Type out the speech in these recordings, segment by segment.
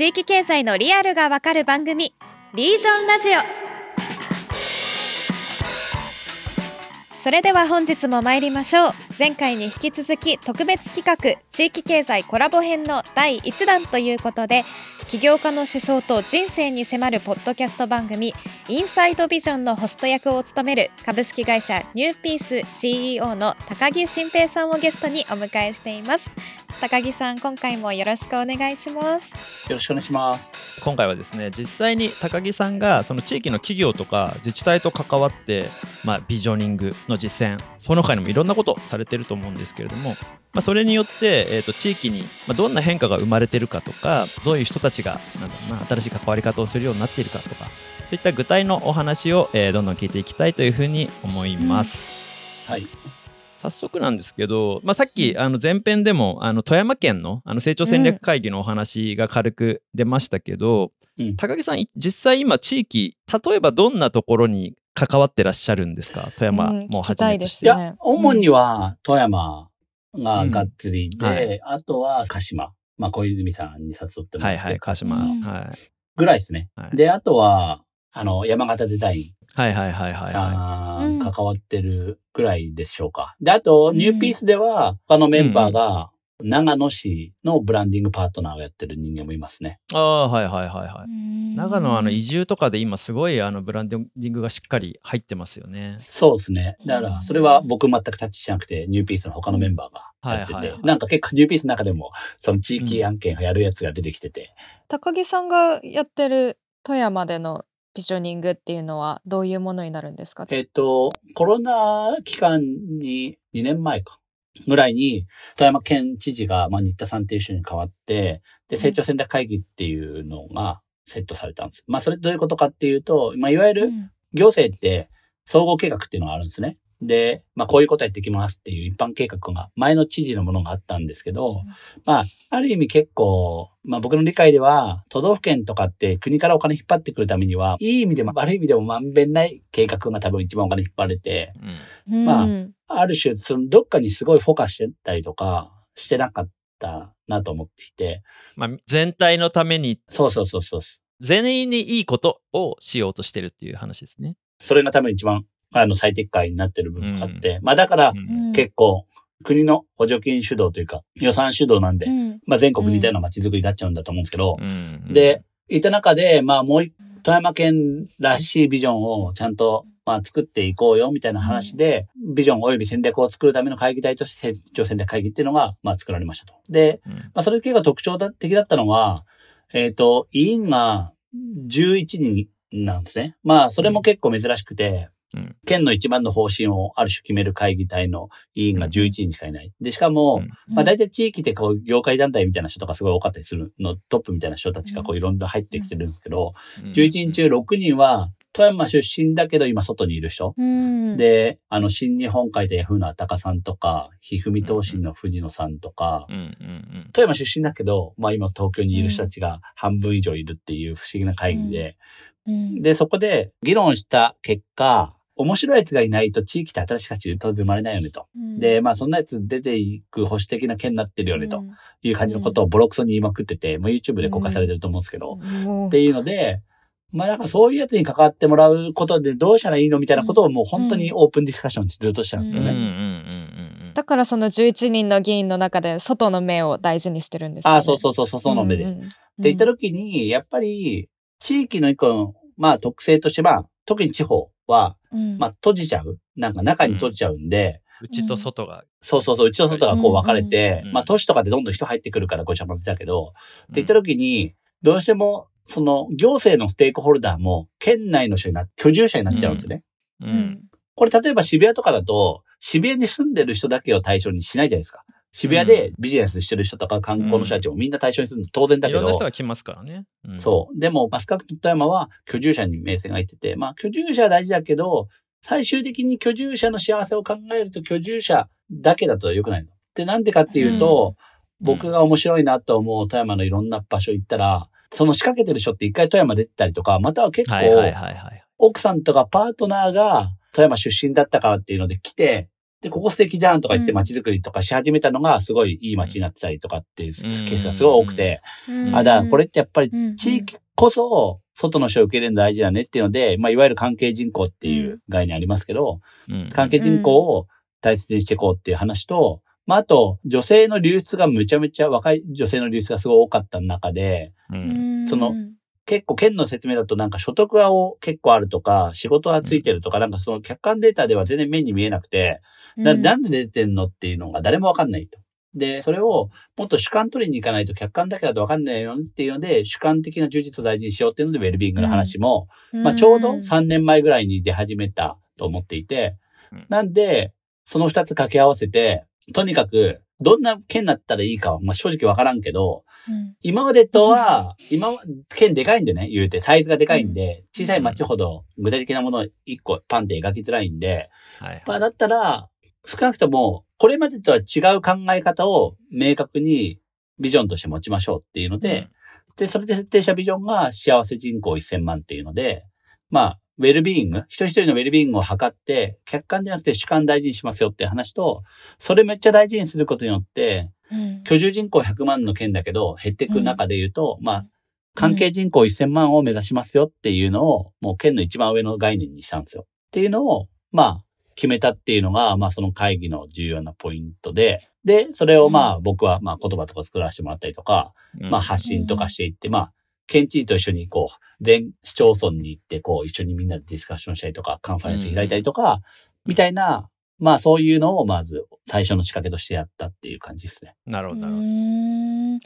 地域経済のリアルがわかる番組リージョンラジオ。それでは本日も参りましょう。前回に引き続き特別企画地域経済コラボ編の第1弾ということで起業家の思想と人生に迫るポッドキャスト番組インサイドビジョンのホスト役を務める株式会社ニューピース CEO の高木新平さんをゲストにお迎えしています。高木さん今回もよろしくお願いします。よろしくお願いします。今回はですね実際に高木さんがその地域の企業とか自治体と関わって、まあ、ビジョニングの実践その他にもいろんなことされてると思うんですけれども、まあ、それによって、えーと、地域にどんな変化が生まれてるかとかどういう人たちがなんだろうな新しい関わり方をするようになっているかとかそういった具体のお話を、えー、どんどん聞いていきたいというふうに思います。うん、はい。早速なんですけど、まあ、さっきあの前編でもあの富山県のあの成長戦略会議のお話が軽く出ましたけど、うん、高木さん実際今地域例えばどんなところに関わってらっしゃるんですか？富山もはじめとして。いや、主には富山ががっつりで、うん。はい、あとは鹿島。まあ小泉さんに誘ってもらって。はいはい、鹿島。はい。ぐらいですね。はい、で、あとは、あの、山形デザイン。はいはいはいはい、さん、関わってるぐらいでしょうか。で、あと、ニューピースでは、他のメンバーが、長野市のブランディングパートナーをやってる人間もいますね。ああ、はいはいはいはい。長野あの移住とかで今すごいあのブランディングがしっかり入ってますよね。そうですね。だからそれは僕全くタッチしなくて、ニューピースの他のメンバーがやってて、はいはいはい、なんか結構ニューピースの中でもその地域案件をやるやつが出てきてて。うん、高木さんがやってる富山でのビジョニングっていうのはどういうものになるんですか？えっ、と、コロナ期間に2年前か。ぐらいに、富山県知事が、まあ、新田さんっていう人に変わって、で、成長戦略会議っていうのがセットされたんです。まあ、それどういうことかっていうと、まあ、いわゆる行政って総合計画っていうのがあるんですね。で、まあ、こういうことやってきますっていう一般計画が前の知事のものがあったんですけど、まあ、ある意味結構、まあ僕の理解では、都道府県とかって国からお金引っ張ってくるためには、いい意味でも悪い意味でもまんべんない計画が多分一番お金引っ張れて、うん、まあ、ある種、そのどっかにすごいフォーカスしてたりとか、してなかったなと思っていて。まあ、全体のために。そうそうそうそう。全員にいいことをしようとしてるっていう話ですね。それが多分一番あの、最適解になってる部分があって、うん、まあだから、結構、国の補助金主導というか、予算主導なんで、うん、まあ全国似たような街づくりになっちゃうんだと思うんですけど、うん、で、いた中で、まあもう一、富山県らしいビジョンをちゃんと、まあ作っていこうよ、みたいな話で、ビジョン及び戦略を作るための会議体として成長戦略会議っていうのが、まあ作られましたと。で、まあそれ結構特徴的だったのは、えっ、ー、と、委員が11人なんですね。まあそれも結構珍しくて、県の一番の方針をある種決める会議体の委員が11人しかいない。で、しかも、まあ大体地域でこう、業界団体みたいな人とかすごい多かったりするの、トップみたいな人たちがこういろんな入ってきてるんですけど、11人中6人は、富山出身だけど今外にいる人。で、あの、新日本会でヤフーのあたかさんとか、ひふみ東進の藤野さんとか、富山出身だけど、まあ今東京にいる人たちが半分以上いるっていう不思議な会議で、で、そこで議論した結果、面白いやつがいないと地域って新しい価値当然生まれないよねと。うん、で、まあそんなやつ出ていく保守的な県になってるよねという感じのことをボロクソに言いまくってて、もう YouTube で公開されてると思うんですけど、っていうので、まあなんかそういうやつに関わってもらうことでどうしたらいいのみたいなことをもう本当にオープンディスカッションずっとしたんですよね。だからその11人の議員の中で外の目を大事にしてるんですね。ああ、そうそうそう、外の目で。って言った時に、やっぱり地域の一個の、まあ特性としては、特に地方は、うん、まあ閉じちゃう。なんか中に閉じちゃうんで、うん、内と外が。そうそうそう、内と外がこう分かれて、まあ都市とかでどんどん人入ってくるからごちゃ混ぜだけど、って言った時に、どうしても、その行政のステークホルダーも県内の人にな、居住者になっちゃうんですね。うん。これ例えば渋谷とかだと、渋谷に住んでる人だけを対象にしないじゃないですか。渋谷でビジネスしてる人とか観光の人たちもみんな対象にするの当然だけど。いろんな人が来ますからね。うん、そう。でも、マスカット富山は居住者に名声がいってて、まあ居住者は大事だけど、最終的に居住者の幸せを考えると居住者だけだと良くないの。で、なんでかっていうと、うん、僕が面白いなと思う富山のいろんな場所行ったら、その仕掛けてる人って一回富山出てたりとか、または結構、奥さんとかパートナーが富山出身だったからっていうので来て、で、ここ素敵じゃんとか言って街づくりとかし始めたのがすごいいい街になってたりとかっていうケースがすごい多くて、あ、だからこれってやっぱり地域こそ外の人を受け入れるの大事だねっていうので、まあ、いわゆる関係人口っていう概念ありますけど、関係人口を大切にしていこうっていう話と、まあ、あと、女性の流出がむちゃむちゃ、若い女性の流出がすごい多かった中で、うん、その、結構県の説明だとなんか所得が結構あるとか、仕事がついてるとか、なんかその客観データでは全然目に見えなくて、ななんで出てんのっていうのが誰もわかんないと。で、それをもっと主観取りに行かないと客観だけだとわかんないよっていうので、主観的な充実を大事にしようっていうので、ウェルビーイングの話も、うん、まあちょうど3年前ぐらいに出始めたと思っていて、なんで、その2つ掛け合わせて、とにかく、どんな県だったらいいかは、まあ、正直わからんけど、うん、今までとは、今、県でかいんでね、言うて、サイズがでかいんで、小さい町ほど具体的なものを一個パンって描きづらいんで、はい、まあ、だったら、少なくとも、これまでとは違う考え方を明確にビジョンとして持ちましょうっていうので、うん、で、それで設定したビジョンが幸せ人口1000万っていうので、まあ、ウェルビーイング、一人一人のウェルビーイングを測って、客観じゃなくて主観大事にしますよって話と、それめっちゃ大事にすることによって、うん、居住人口100万の県だけど減っていく中で言うと、うん、まあ、関係人口1000万を目指しますよっていうのを、もう県の一番上の概念にしたんですよ。っていうのを、まあ、決めたっていうのが、まあその会議の重要なポイントで、で、それをまあ僕はまあ言葉とか作らせてもらったりとか、まあ発信とかしていって、まあ県知事と一緒にこう、全市町村に行って、こう、一緒にみんなでディスカッションしたりとか、カンファレンス開いたりとか、みたいな、まあそういうのをまず最初の仕掛けとしてやったっていう感じですね。なるほど。も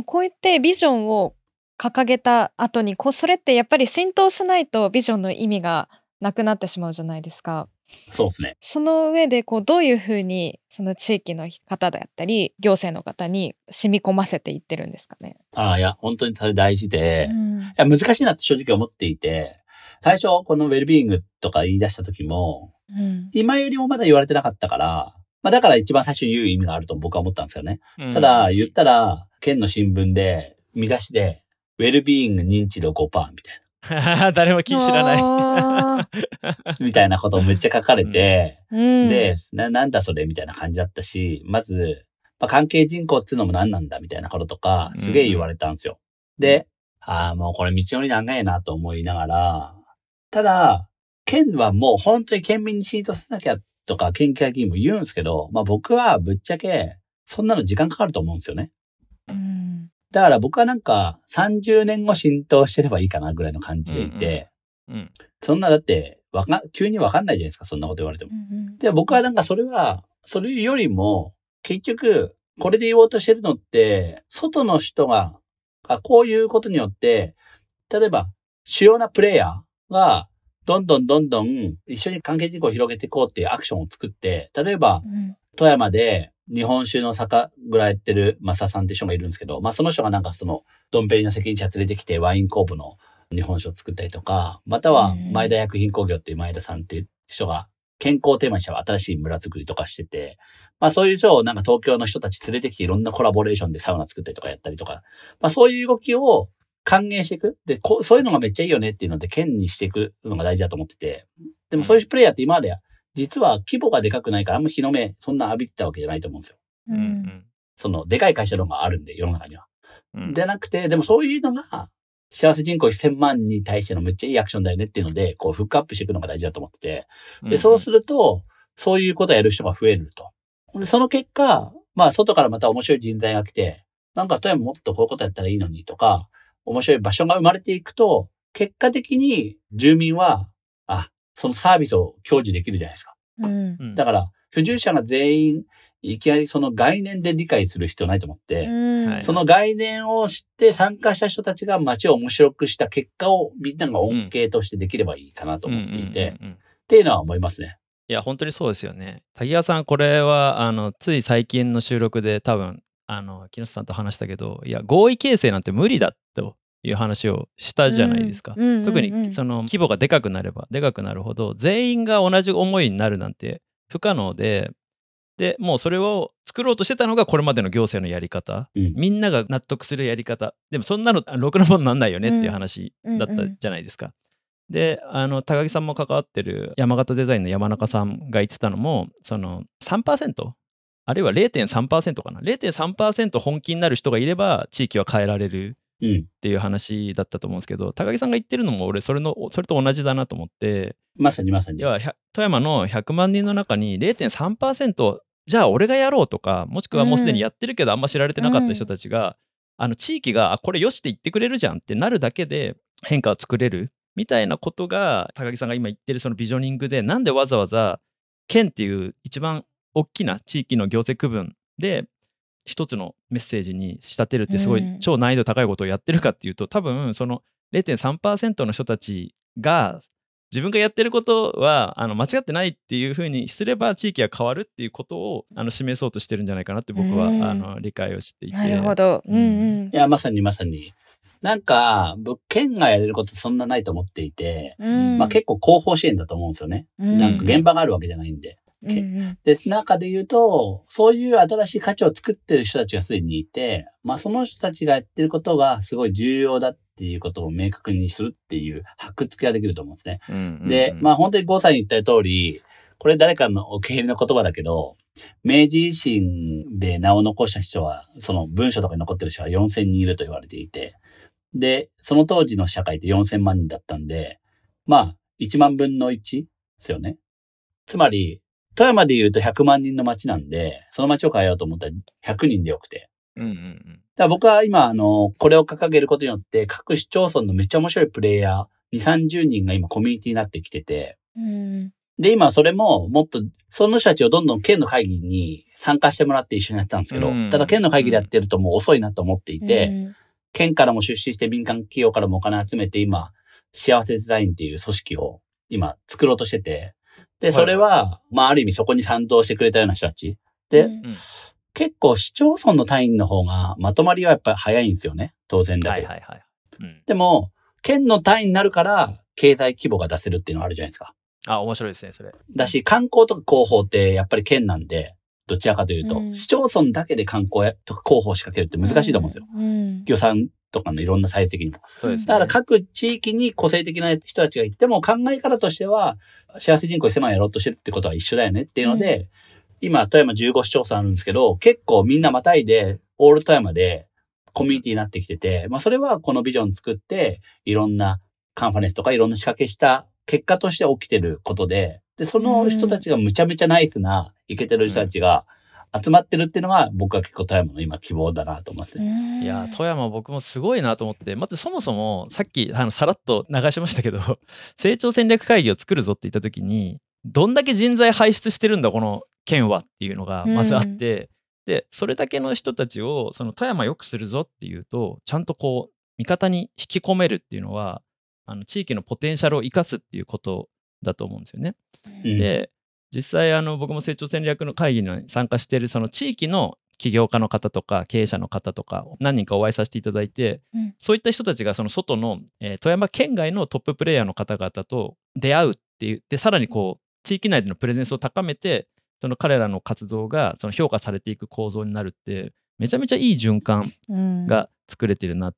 うこうやってビジョンを掲げた後にこうそれってやっぱり浸透しないとビジョンの意味がなくなってしまうじゃないですか。そうですね。その上でこうどういうふうにその地域の方だったり行政の方に染み込ませていってるんですかね。ああいや本当にそれ大事で、うん、いや難しいなって正直思っていて最初このウェルビーイングとか言い出した時も、うん、今よりもまだ言われてなかったから、まあだから一番最初に言う意味があると僕は思ったんですよね。うん、ただ言ったら県の新聞で見出しでウェルビーイング認知度5%みたいな。誰も気知らない。みたいなことをめっちゃ書かれて、うん、でな、なんだそれみたいな感じだったし、まず、まあ、関係人口っていうのも何なんだみたいなこととか、すげえ言われたんですよ。うん、で、ああ、もうこれ道のり長いなと思いながら、ただ、県はもう本当に県民に浸透させなきゃとか、県議会議員も言うんですけど、まあ僕はぶっちゃけ、そんなの時間かかると思うんですよね。うんだから僕はなんか30年後浸透してればいいかなぐらいの感じでいて、うんうんうん、そんなだってわか、急にわかんないじゃないですか、そんなこと言われても。うんうん、で、僕はなんかそれは、それよりも、結局、これで言おうとしてるのって、外の人が、あこういうことによって、例えば、主要なプレイヤーが、どんどんどんどん一緒に関係人口を広げていこうっていうアクションを作って、例えば、富山で日本酒の酒蔵やってるマサさんって人がいるんですけど、まあその人がなんかその、ドンペリの責任者連れてきてワイン工房の日本酒を作ったりとか、または前田薬品工業っていう前田さんっていう人が健康テーマにした新しい村作りとかしてて、まあそういう人をなんか東京の人たち連れてきていろんなコラボレーションでサウナ作ったりとかやったりとか、まあそういう動きを還元していく？で、こそういうのがめっちゃいいよねっていうので、県にしていくのが大事だと思ってて。でもそういうプレイヤーって今まで実は規模がでかくないからあんま日の目そんな浴びてたわけじゃないと思うんですよ。うん、その、でかい会社のがあるんで、世の中には。うん、でなくて、でもそういうのが、幸せ人口1000万に対してのめっちゃいいアクションだよねっていうので、こう、フックアップしていくのが大事だと思ってて。で、そうすると、そういうことをやる人が増えると。で、その結果、まあ、外からまた面白い人材が来て、なんか、富山もっとこういうことやったらいいのにとか、面白い場所が生まれていくと、結果的に住民は、あ、そのサービスを享受できるじゃないですか。うん、だから、居住者が全員いきなりその概念で理解する必要ないと思って、その概念を知って参加した人たちが街を面白くした結果をみんなが恩恵としてできればいいかなと思っていて、っていうのは思いますね。いや、本当にそうですよね。滝川さん、これは、あの、つい最近の収録で多分、あの、木下さんと話したけど、いや、合意形成なんて無理だという話をしたじゃないですか。特に、その、規模がでかくなれば、でかくなるほど、全員が同じ思いになるなんて不可能で、でもうそれを作ろうとしてたのがこれまでの行政のやり方、うん、みんなが納得するやり方。でもそんなのろくなもんなんないよねっていう話だったじゃないですか。であの高木さんも関わってる山形デザインの山中さんが言ってたのもその3%あるいは0.3%かな？0.3%本気になる人がいれば地域は変えられるっていう話だったと思うんですけど、うん、高木さんが言ってるのも俺それのそれと同じだなと思ってまさにまさに。要は富山の100万人の中に0.3%じゃあ俺がやろうとかもしくはもうすでにやってるけどあんま知られてなかった人たちが、うん、あの地域がこれよしって言ってくれるじゃんってなるだけで変化を作れるみたいなことが高木さんが今言ってるそのビジョニングでなんでわざわざ県っていう一番大きな地域の行政区分で一つのメッセージに仕立てるってすごい超難易度高いことをやってるかっていうと、多分その0.3%の人たちが自分がやってることはあの間違ってないっていうふうにすれば地域が変わるっていうことをあの示そうとしてるんじゃないかなって僕は、あの理解をしていて。なるほど。うんうん、いやまさにまさになんか、物件がやれることそんなないと思っていて、うん、まあ結構広報支援だと思うんですよね。うん、なんか現場があるわけじゃないんで。うんうん、で、中で言うと、そういう新しい価値を作ってる人たちがすでにいて、まあその人たちがやってることがすごい重要だっていうことを明確にするっていう箔付けができると思うんですね。うんうんうん、で、まあ本当に郷さんに言った通り、これ誰かのお気に入りの言葉だけど、明治維新で名を残した人は、その文書とかに残ってる人は4000人いると言われていて、で、その当時の社会って4000万人だったんで、まあ、1万分の1ですよね。つまり、富山で言うと100万人の町なんで、その町を変えようと思ったら100人でよくて。うんうんうん。だから僕は今、あの、これを掲げることによって、各市町村のめっちゃ面白いプレイヤー、2、30人が今コミュニティになってきてて、うん、で、今それももっと、その人たちをどんどん県の会議に参加してもらって一緒にやってたんですけど、うん、ただ県の会議でやってるともう遅いなと思っていて、うん県からも出資して民間企業からもお金集めて今、幸せデザインっていう組織を今作ろうとしてて、で、それは、まあある意味そこに賛同してくれたような人たち。で、うん、結構市町村の単位の方がまとまりはやっぱり早いんですよね。当然だけど。はいはいはい。うん、でも、県の単位になるから経済規模が出せるっていうのはあるじゃないですか。あ、面白いですね、それ。だし、観光とか広報ってやっぱり県なんで、どちらかというと、うん、市町村だけで観光とか広報を仕掛けるって難しいと思うんですよ。うん、予算とかのいろんな採石にも。そうです、ね、だから各地域に個性的な人たちがいても考え方としては、幸せ人口狭いやろうとしてるってことは一緒だよねっていうので、うん、今、富山15市町村あるんですけど、結構みんなまたいで、オール富山でコミュニティになってきてて、まあそれはこのビジョン作って、いろんなカンファレンスとかいろんな仕掛けした結果として起きてることで、で、その人たちがむちゃめちゃナイスな、イケてる人たちが集まってるっていうのが、僕は結構富山の今希望だなと思いますね。いや、富山僕もすごいなと思って、まずそもそも、さっき、あの、さらっと流しましたけど、成長戦略会議を作るぞって言った時に、どんだけ人材輩出してるんだ、この県はっていうのがまずあって、で、それだけの人たちを、その富山良くするぞっていうと、ちゃんとこう、味方に引き込めるっていうのは、あの地域のポテンシャルを生かすっていうことだと思うんですよね。うん、で実際あの僕も成長戦略の会議に参加しているその地域の起業家の方とか経営者の方とか何人かお会いさせていただいて、うん、そういった人たちがその外の、えー、富山県外のトッププレイヤーの方々と出会うっていうでさらにこう地域内でのプレゼンスを高めてその彼らの活動がその評価されていく構造になるってめちゃめちゃいい循環が作れてるな、うん、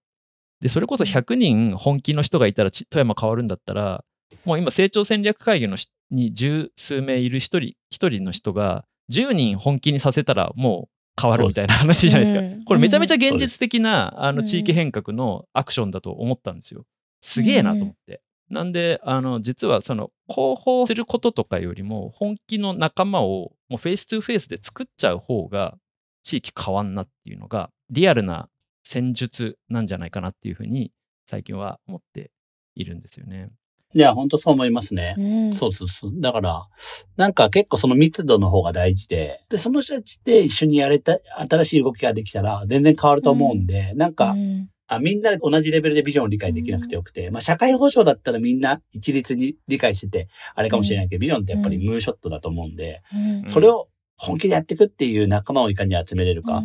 でそれこそ100人本気の人がいたら富山変わるんだったらもう今成長戦略会議のに十数名いる一人一人の人が10人本気にさせたらもう変わるみたいな話じゃないですか。これめちゃめちゃ現実的な、あの地域変革のアクションだと思ったんですよ。すげえなと思って。なんで、あの、実はその広報することとかよりも本気の仲間をもう face to face で作っちゃう方が地域変わんなっていうのがリアルな戦術なんじゃないかなっていうふうに最近は思っているんですよね。いや、本当そう思いますね。うん、そうそうそう。だから、なんか結構その密度の方が大事で、で、その人たちで一緒にやれた、新しい動きができたら全然変わると思うんで、うん、なんか、うん、あ、みんなで同じレベルでビジョンを理解できなくてよくて、まあ社会保障だったらみんな一律に理解してて、あれかもしれないけど、ビジョンってやっぱりムーショットだと思うんで、それを本気でやっていくっていう仲間をいかに集めれるか。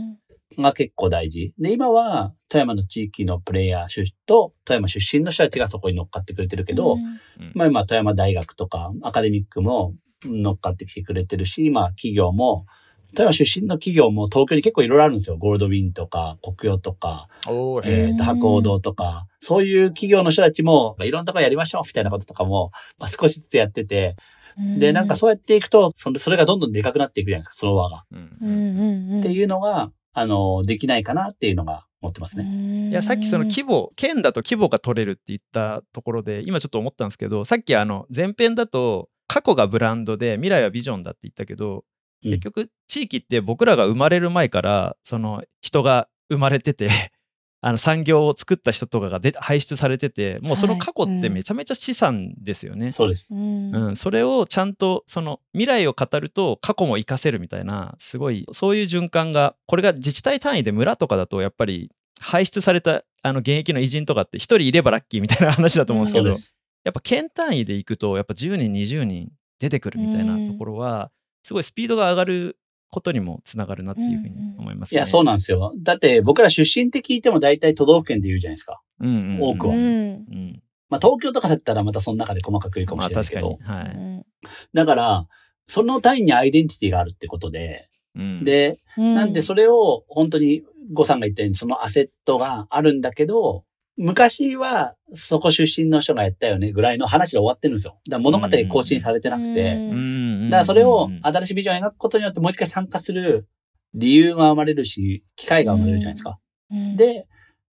が結構大事。で、今は富山の地域のプレイヤーと富山出身の人たちがそこに乗っかってくれてるけど、うん、まあ今富山大学とかアカデミックも乗っかってきてくれてるし、今企業も例えば出身の企業も東京に結構いろいろあるんですよ。ゴールドウィンとか、国用とか、えっ、と、博報堂とか、そういう企業の人たちも、いろんなとこやりましょうみたいなこととかも、まあ、少しずつやってて、で、なんかそうやっていくと、それそれがどんどんでかくなっていくじゃないですか、その輪が。っていうのが、あの、できないかなっていうのが思ってますね。いや、さっきその規模、県だと規模が取れるって言ったところで、今ちょっと思ったんですけど、さっきあの、前編だと、過去がブランドで未来はビジョンだって言ったけど、結局地域って僕らが生まれる前からその人が生まれててあの産業を作った人とかがで輩出されててもうその過去ってめちゃめちゃ資産ですよね。はいうん、そうです、うん、それをちゃんとその未来を語ると過去も活かせるみたいなすごいそういう循環がこれが自治体単位で村とかだとやっぱり輩出されたあの現役の偉人とかって1人いればラッキーみたいな話だと思うんですけど、うん、やっぱ県単位でいくとやっぱ10人20人出てくるみたいなところはすごいスピードが上がることにもつながるなっていうふうに思います、ね、いや、そうなんですよ。だって僕ら出身って聞いても大体都道府県で言うじゃないですか。うんうんうん、多くは。うん、まあ東京とかだったらまたその中で細かく言うかもしれないけど。まあ、確かに。はい。だから、その単位にアイデンティティがあるってことで、うん、で、なんでそれを本当に呉さんが言ったようにそのアセットがあるんだけど、昔はそこ出身の人がやったよねぐらいの話で終わってるんですよ。だから物語更新されてなくて、だからそれを新しいビジョンを描くことによってもう一回参加する理由が生まれるし、機会が生まれるじゃないですか。で、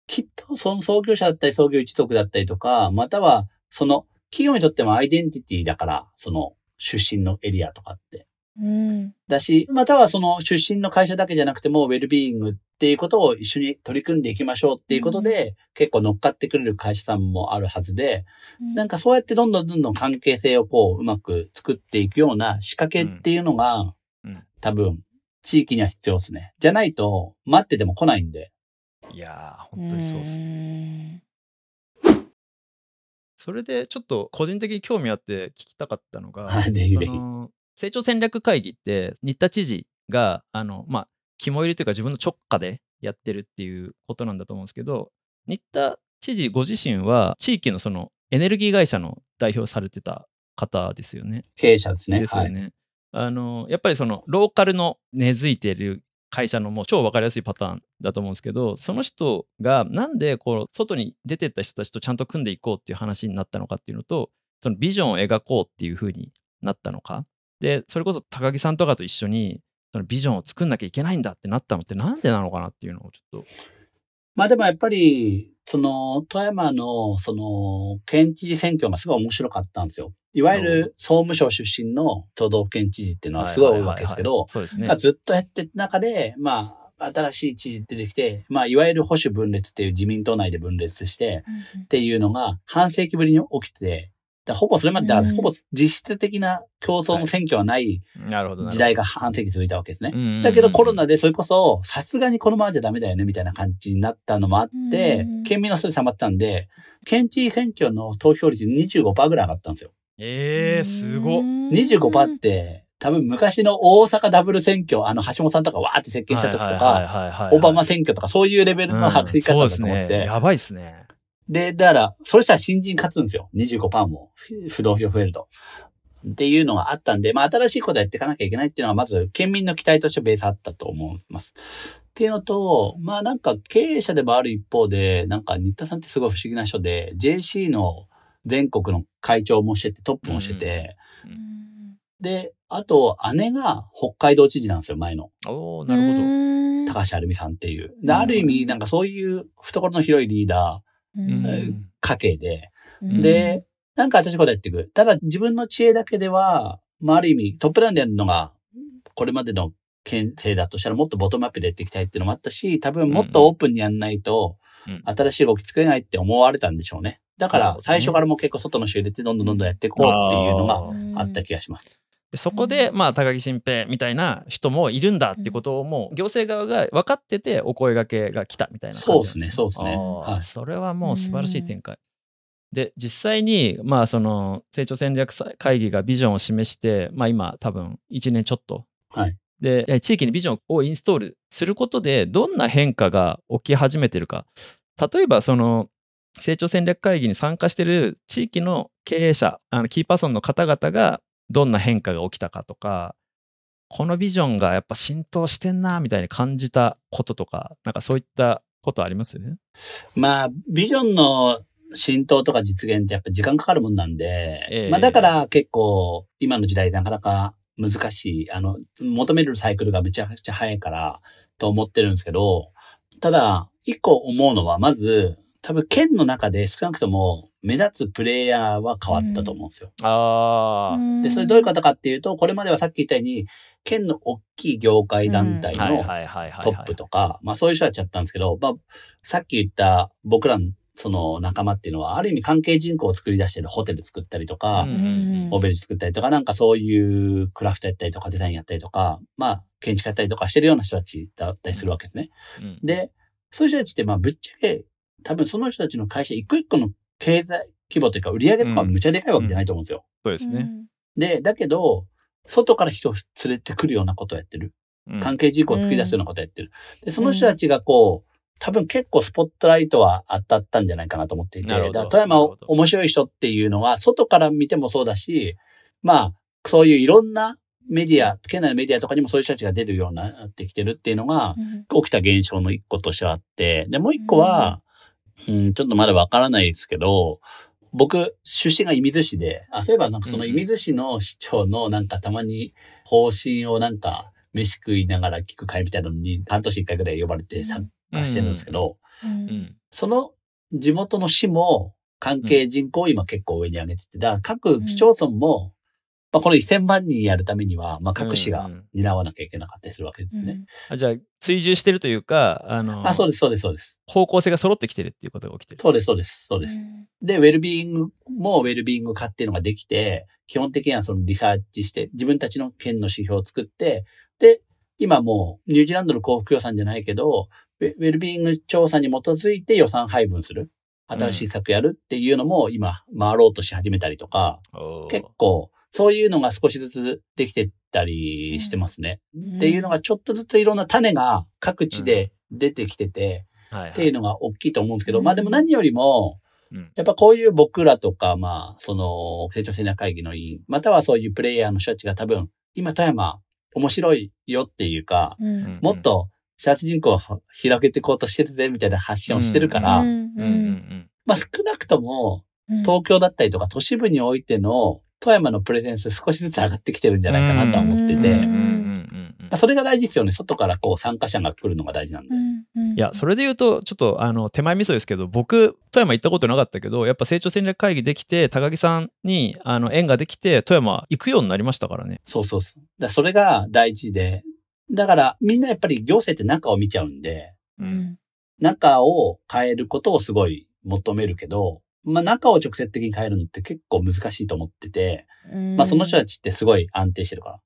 きっとその創業者だったり創業一族だったりとか、またはその企業にとってもアイデンティティだから、その出身のエリアとかって。うん、だし、またはその出身の会社だけじゃなくても、ウェルビーイングっていうことを一緒に取り組んでいきましょうっていうことで、うん、結構乗っかってくれる会社さんもあるはずで、うん、なんかそうやってどんどんどんどん関係性をこう、うまく作っていくような仕掛けっていうのが、多分、地域には必要ですね。じゃないと、待ってても来ないんで。いやー、本当にそうですね。それでちょっと個人的に興味あって聞きたかったのが、成長戦略会議って新田知事があの、まあ、肝入りというか自分の直下でやってるっていうことなんだと思うんですけど新田知事ご自身は地域のそのエネルギー会社の代表されてた方ですよね。経営者ですね。ですよね。はい、あのやっぱりそのローカルの根付いている会社のもう超分かりやすいパターンだと思うんですけどその人がなんでこう外に出てった人たちとちゃんと組んでいこうっていう話になったのかっていうのとそのビジョンを描こうっていうふうになったのかで、それこそ高木さんとかと一緒に、そのビジョンを作んなきゃいけないんだってなったのってなんでなのかなっていうのをちょっと。まあでもやっぱり、その、富山の、その、県知事選挙がすごい面白かったんですよ。いわゆる総務省出身の都道府県知事っていうのはすごい多いわけですけど、そうですね。ずっとやってる中で、まあ、新しい知事出てきて、まあ、いわゆる保守分裂っていう自民党内で分裂して、っていうのが半世紀ぶりに起きて、ほぼそれまで、ほぼ実質的な競争の選挙はない時代が半世紀続いたわけですね。だけどコロナでそれこそ、さすがにこのままじゃダメだよね、みたいな感じになったのもあって、県民のストレス溜まったんで、県知事選挙の投票率25%ぐらい上がったんですよ。ええー、すご。25%って、多分昔の大阪ダブル選挙、あの、橋本さんとかわーって接見した時とか、オバマ選挙とかそういうレベルの剥離方だと思って。やばいっすね。で、だから、それしたら新人勝つんですよ。25%も不動票増えると。っていうのがあったんで、まあ新しいことやっていかなきゃいけないっていうのはまず県民の期待としてベースあったと思います。っていうのと、まあなんか経営者でもある一方で、なんか新田さんってすごい不思議な人で、JC の全国の会長もしてて、トップもしてて、うん、で、あと姉が北海道知事なんですよ、前の。おなるほど。高橋晴美さんっていう。で、ある意味、なんかそういう懐の広いリーダー、家系で、で、なんか私ことやっていく。ただ自分の知恵だけでは、まあ、ある意味トップダウンでやるのが、これまでの県政だとしたらもっとボトムアップでやっていきたいっていうのもあったし、多分もっとオープンにやんないと、新しい動き作れないって思われたんでしょうね。だから最初からもう結構外の人入れてどんどんどんどんやっていこうっていうのがあった気がします。でそこで、まあ、高木新平みたいな人もいるんだってことをもう行政側が分かっててお声がけが来たみたいなそうですね、そうですね。はい、それはもう素晴らしい展開。で、実際に、まあ、その成長戦略会議がビジョンを示して、まあ、今多分1年ちょっと。はい。で、地域にビジョンをインストールすることで、どんな変化が起き始めてるか。例えば、その、成長戦略会議に参加してる地域の経営者、あのキーパーソンの方々がどんな変化が起きたかとか、このビジョンがやっぱ浸透してんなみたいに感じたこととか、なんかそういったことあります？まあ、ビジョンの浸透とか実現ってやっぱ時間かかるもんなんで、えー、まあだから結構今の時代なかなか難しい、あの、求めるサイクルがめちゃくちゃ早いからと思ってるんですけど、ただ、一個思うのは、まず、多分県の中で少なくとも目立つプレイヤーは変わったと思うんですよ。うん、ああ。で、それどういうことかっていうと、これまではさっき言ったように、県の大きい業界団体のトップとか、まあそういう人たちだったんですけど、まあ、さっき言った僕らのその仲間っていうのは、ある意味関係人口を作り出してるホテル作ったりとか、オベル作ったりとか、なんかそういうクラフトやったりとか、デザインやったりとか、まあ、建築やったりとかしてるような人たちだったりするわけですね。で、そういう人たちって、まあ、ぶっちゃけ、多分その人たちの会社一個一個の経済規模というか、売り上げとかむちゃでかいわけじゃないと思うんですよ。そうですね。で、だけど、外から人を連れてくるようなことをやってる。関係人口を作り出すようなことをやってる。で、その人たちがこう、多分結構スポットライトは当たったんじゃないかなと思っていて、だ富山面白い人っていうのは、外から見てもそうだし、まあ、そういういろんなメディア、県内のメディアとかにもそういう人たちが出るようになってきてるっていうのが、起きた現象の一個としてあって、で、もう一個は、うん、ちょっとまだわからないですけど、僕、出身が射水市で、あ、そういえばなんかその射水市の市長のなんかたまに方針をなんか飯食いながら聞く会みたいなのに半年一回ぐらい呼ばれて参加してるんですけど、その地元の市も関係人口を今結構上に上げてて、だから各市町村も、まあ、この1000万人やるためには、まあ、各市が担わなきゃいけなかったりするわけですね。うんうん、あじゃあ、追従してるというか、あのあ、そうです、そうです、そうです。方向性が揃ってきてるっていうことが起きてる。そうです、そうです、そうです。うん、で、ウェルビーイングもウェルビーイング化っていうのができて、基本的にはそのリサーチして、自分たちの県の指標を作って、で、今もうニュージーランドの幸福予算じゃないけど、ウェルビーイング調査に基づいて予算配分する。新しい策やるっていうのも今回ろうとし始めたりとか、うん、結構そういうのが少しずつできてったりしてますね。うん、っていうのがちょっとずついろんな種が各地で出てきてて、っていうのが大きいと思うんですけど、まあでも何よりも、やっぱこういう僕らとか、まあ、その、成長戦略会議の委員、またはそういうプレイヤーの人たちが多分、今富山面白いよっていうか、うん、もっとシャツ人口を広げていこうとしてるぜみたいな発信をしてるから、まあ少なくとも東京だったりとか都市部においての富山のプレゼンス少しずつ上がってきてるんじゃないかなと思ってて、それが大事ですよね。外からこう参加者が来るのが大事なんで。いや、それで言うと、ちょっとあの手前味噌ですけど、僕、富山行ったことなかったけど、やっぱ成長戦略会議できて、高木さんにあの縁ができて、富山行くようになりましたからね。そうそうそう。だそれが大事で、だからみんなやっぱり行政って中を見ちゃうんで、うん、中を変えることをすごい求めるけど、まあ中を直接的に変えるのって結構難しいと思ってて、まあその人たちってすごい安定してるから。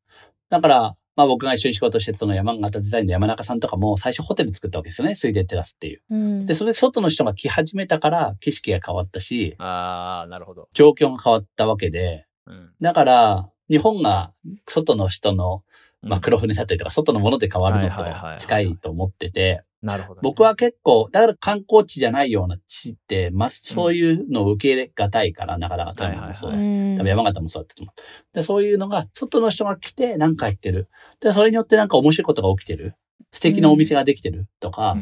だから、まあ僕が一緒に仕事してその山形デザインの山中さんとかも最初ホテル作ったわけですよね。水田テラスっていう。うん、で、それで外の人が来始めたから景色が変わったし、ああ、なるほど。状況が変わったわけで、うん、だから、日本が外の人のまあ黒船だったりとか、外のもので変わるのと近いと思ってて、なるほど、僕は結構、だから観光地じゃないような地って、まあ、そういうのを受け入れがたいから、なかなか富山もそうだし、多分山形もそうだったと思う。で、そういうのが、外の人が来て何か言ってる。で、それによってなんか面白いことが起きてる。素敵なお店ができてるとか、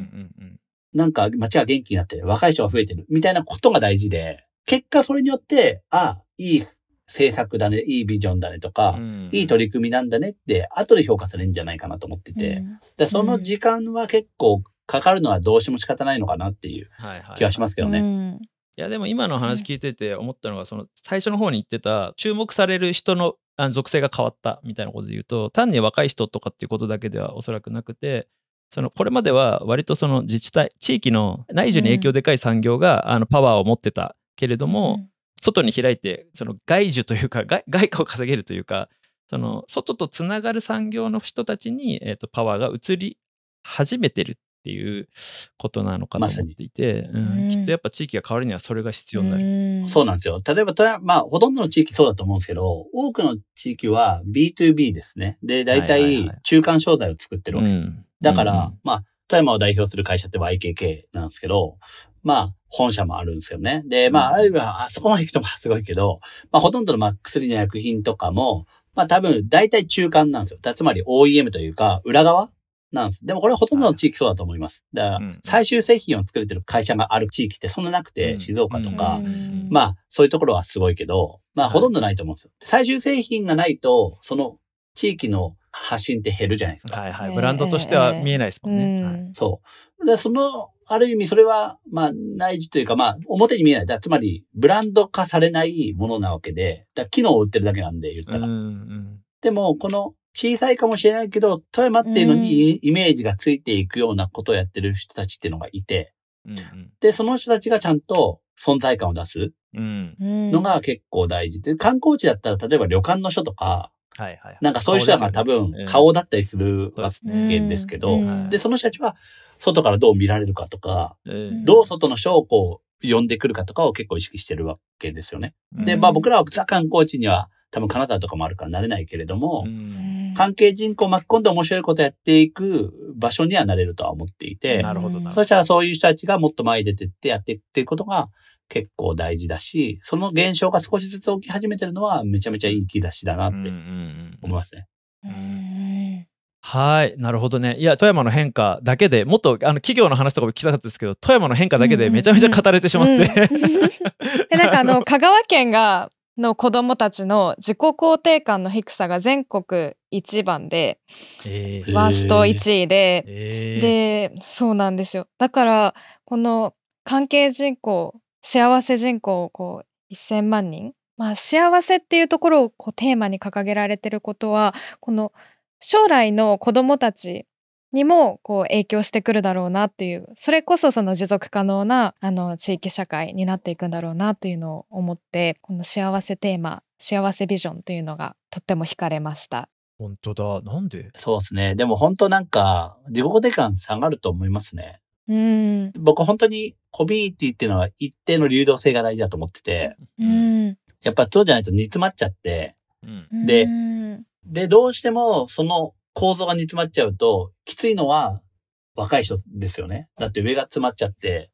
なんか街が元気になってる。若い人が増えてる。みたいなことが大事で、結果それによって、あ、いい政策だね、いいビジョンだねとか、うん、いい取り組みなんだねって、後で評価されるんじゃないかなと思ってて、うん、でその時間は結構かかるのはどうしても仕方ないのかなっていう気はしますけどね。いやでも今の話聞いてて思ったのがその最初の方に言ってた注目される人の属性が変わったみたいなことで言うと単に若い人とかっていうことだけではおそらくなくてそのこれまでは割とその自治体地域の内需に影響でかい産業があのパワーを持ってたけれども、外に開いてその外需というか外貨を稼げるというかその外とつながる産業の人たちに、えーと、パワーが移り始めてるっていうことなのかなと思っていて、まうん、きっとやっぱ地域が変わるにはそれが必要になる。そうなんですよ。例えば、まあ、ほとんどの地域そうだと思うんですけど、多くの地域は B2B ですね。で、大体中間商材を作ってるわけです。だから、まあ、富山を代表する会社って YKK なんですけど、まあ、本社もあるんですよね。で、まあ、あるいは、あそこまで行くとすごいけど、まあ、ほとんどの MAX3 の薬品とかも、まあ多分大体中間なんですよ。つまり OEM というか、裏側なんです。でもこれはほとんどの地域そうだと思います。だから、最終製品を作れてる会社がある地域ってそんななくて、静岡とか、まあそういうところはすごいけど、まあほとんどないと思うんですよ。最終製品がないと、その地域の発信って減るじゃないですか。はいはい。ブランドとしては見えないですもんね。はい、そう。で、その、ある意味それは、まあ、内需というか、まあ、表に見えない。だつまり、ブランド化されないものなわけで、だ機能を売ってるだけなんで、言ったら。うんうん、でも、この小さいかもしれないけど、富山っていうのにイメージがついていくようなことをやってる人たちっていうのがいて、うんうん、で、その人たちがちゃんと存在感を出す。のが結構大事で、観光地だったら例えば旅館の人とか、はいはい、なんかそういう人が多分顔だったりするわけですけど、で、その人たちは外からどう見られるかとか、どう外の人をこう呼んでくるかとかを結構意識してるわけですよね。で、まあ僕らはザ観光地には多分金沢とかもあるからなれないけれども、関係人口を巻き込んで面白いことやっていく場所にはなれるとは思っていて、なるほどそしたらそういう人たちがもっと前に出てってやっていくっていうことが結構大事だし、その現象が少しずつ起き始めてるのはめちゃめちゃいい兆しだなって思いますね。はい、なるほどね。いや、富山の変化だけでもっとあの企業の話とかも聞きたかったですけど、富山の変化だけでめちゃめちゃ語れてしまって。で、なんかあの、香川県がの子供たちの自己肯定感の低さが全国一番で、えー、ワースト1位で、えー、で、そうなんですよ。だから、この関係人口、幸せ人口、こう、1000万人。まあ、幸せっていうところをこうテーマに掲げられてることは、この将来の子供たちにもこう影響してくるだろうなっていうそれこそその持続可能なあの地域社会になっていくんだろうなというのを思ってこの幸せテーマ幸せビジョンというのがとっても惹かれました。本当だ。なんで？そうですね。でも本当なんか自己肯定感下がると思いますね。うん。僕本当にコミュニティっていうのは一定の流動性が大事だと思ってて、うん、やっぱそうじゃないと煮詰まっちゃって、うん、で、で、どうしてもその構造が煮詰まっちゃうと、きついのは若い人ですよね。だって上が詰まっちゃって、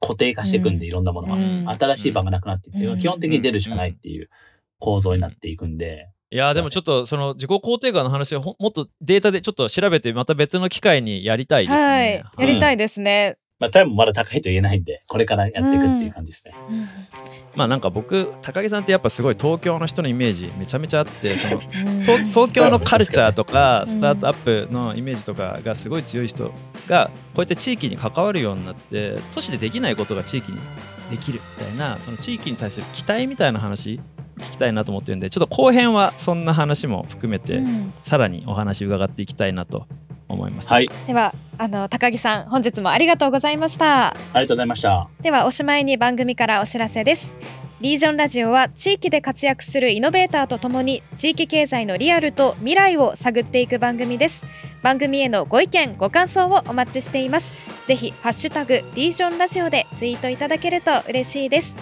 固定化していくんで、いろんなものが。新しい場がなくなっていって、基本的に出るしかないっていう構造になっていくんで。いやでもちょっとその自己肯定感の話をもっとデータでちょっと調べてまた別の機会にやりたいですね。はい、やりたいですね。まあ、タイムもまだ高いと言えないんで、これからやっていくっていう感じですね。うん、まあなんか僕、高木さんってやっぱすごい東京の人のイメージめちゃめちゃあって、その東京のカルチャーとかスタートアップのイメージとかがすごい強い人がこうやって地域に関わるようになって、都市でできないことが地域にできるみたいな、その地域に対する期待みたいな話聞きたいなと思ってるんでちょっと後編はそんな話も含めて、さらにお話伺っていきたいなと思います。はい。では、あの高木さん、本日もありがとうございました。ありがとうございました。では、おしまいに番組からお知らせです。リージョンラジオは地域で活躍するイノベーターとともに地域経済のリアルと未来を探っていく番組です。番組へのご意見、ご感想をお待ちしています。ぜひハッシュタグリージョンラジオでツイートいただけると嬉しいです。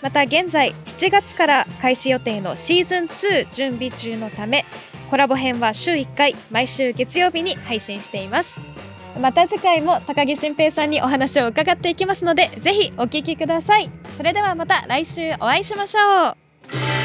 また現在7月から開始予定のシーズン2準備中のためコラボ編は週1回毎週月曜日に配信しています。また次回も高木新平さんにお話を伺っていきますのでぜひお聞きください。それではまた来週お会いしましょう。